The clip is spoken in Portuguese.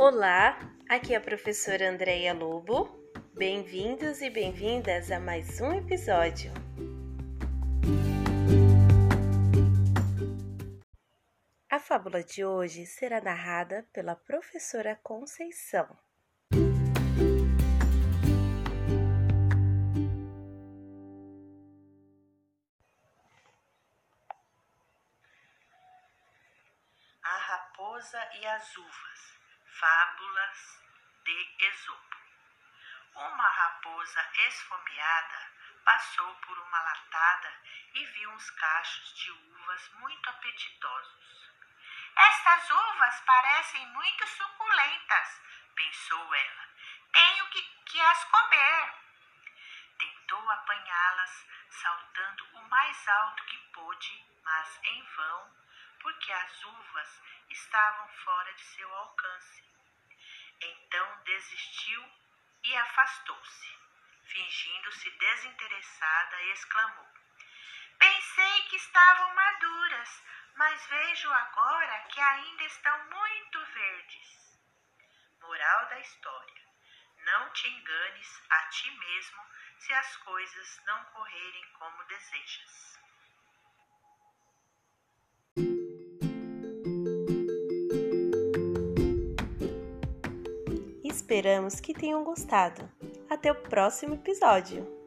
Olá, aqui é a professora Andreia Lobo. Bem-vindos e bem-vindas a mais um episódio. A fábula de hoje será narrada pela professora Conceição. A raposa e as uvas. Fábulas de Esopo. Uma raposa esfomeada passou por uma latada e viu uns cachos de uvas muito apetitosos. Estas uvas parecem muito suculentas, pensou ela. Tenho que, que as comer. Tentou apanhá-las, saltando o mais alto que pôde, mas em vão, porque as uvas estavam fora de seu alcance. Desistiu e afastou-se. Fingindo-se desinteressada, exclamou: Pensei que estavam maduras, mas vejo agora que ainda estão muito verdes. Moral da história: Não te enganes a ti mesmo se as coisas não correrem como desejas. Esperamos que tenham gostado. Até o próximo episódio!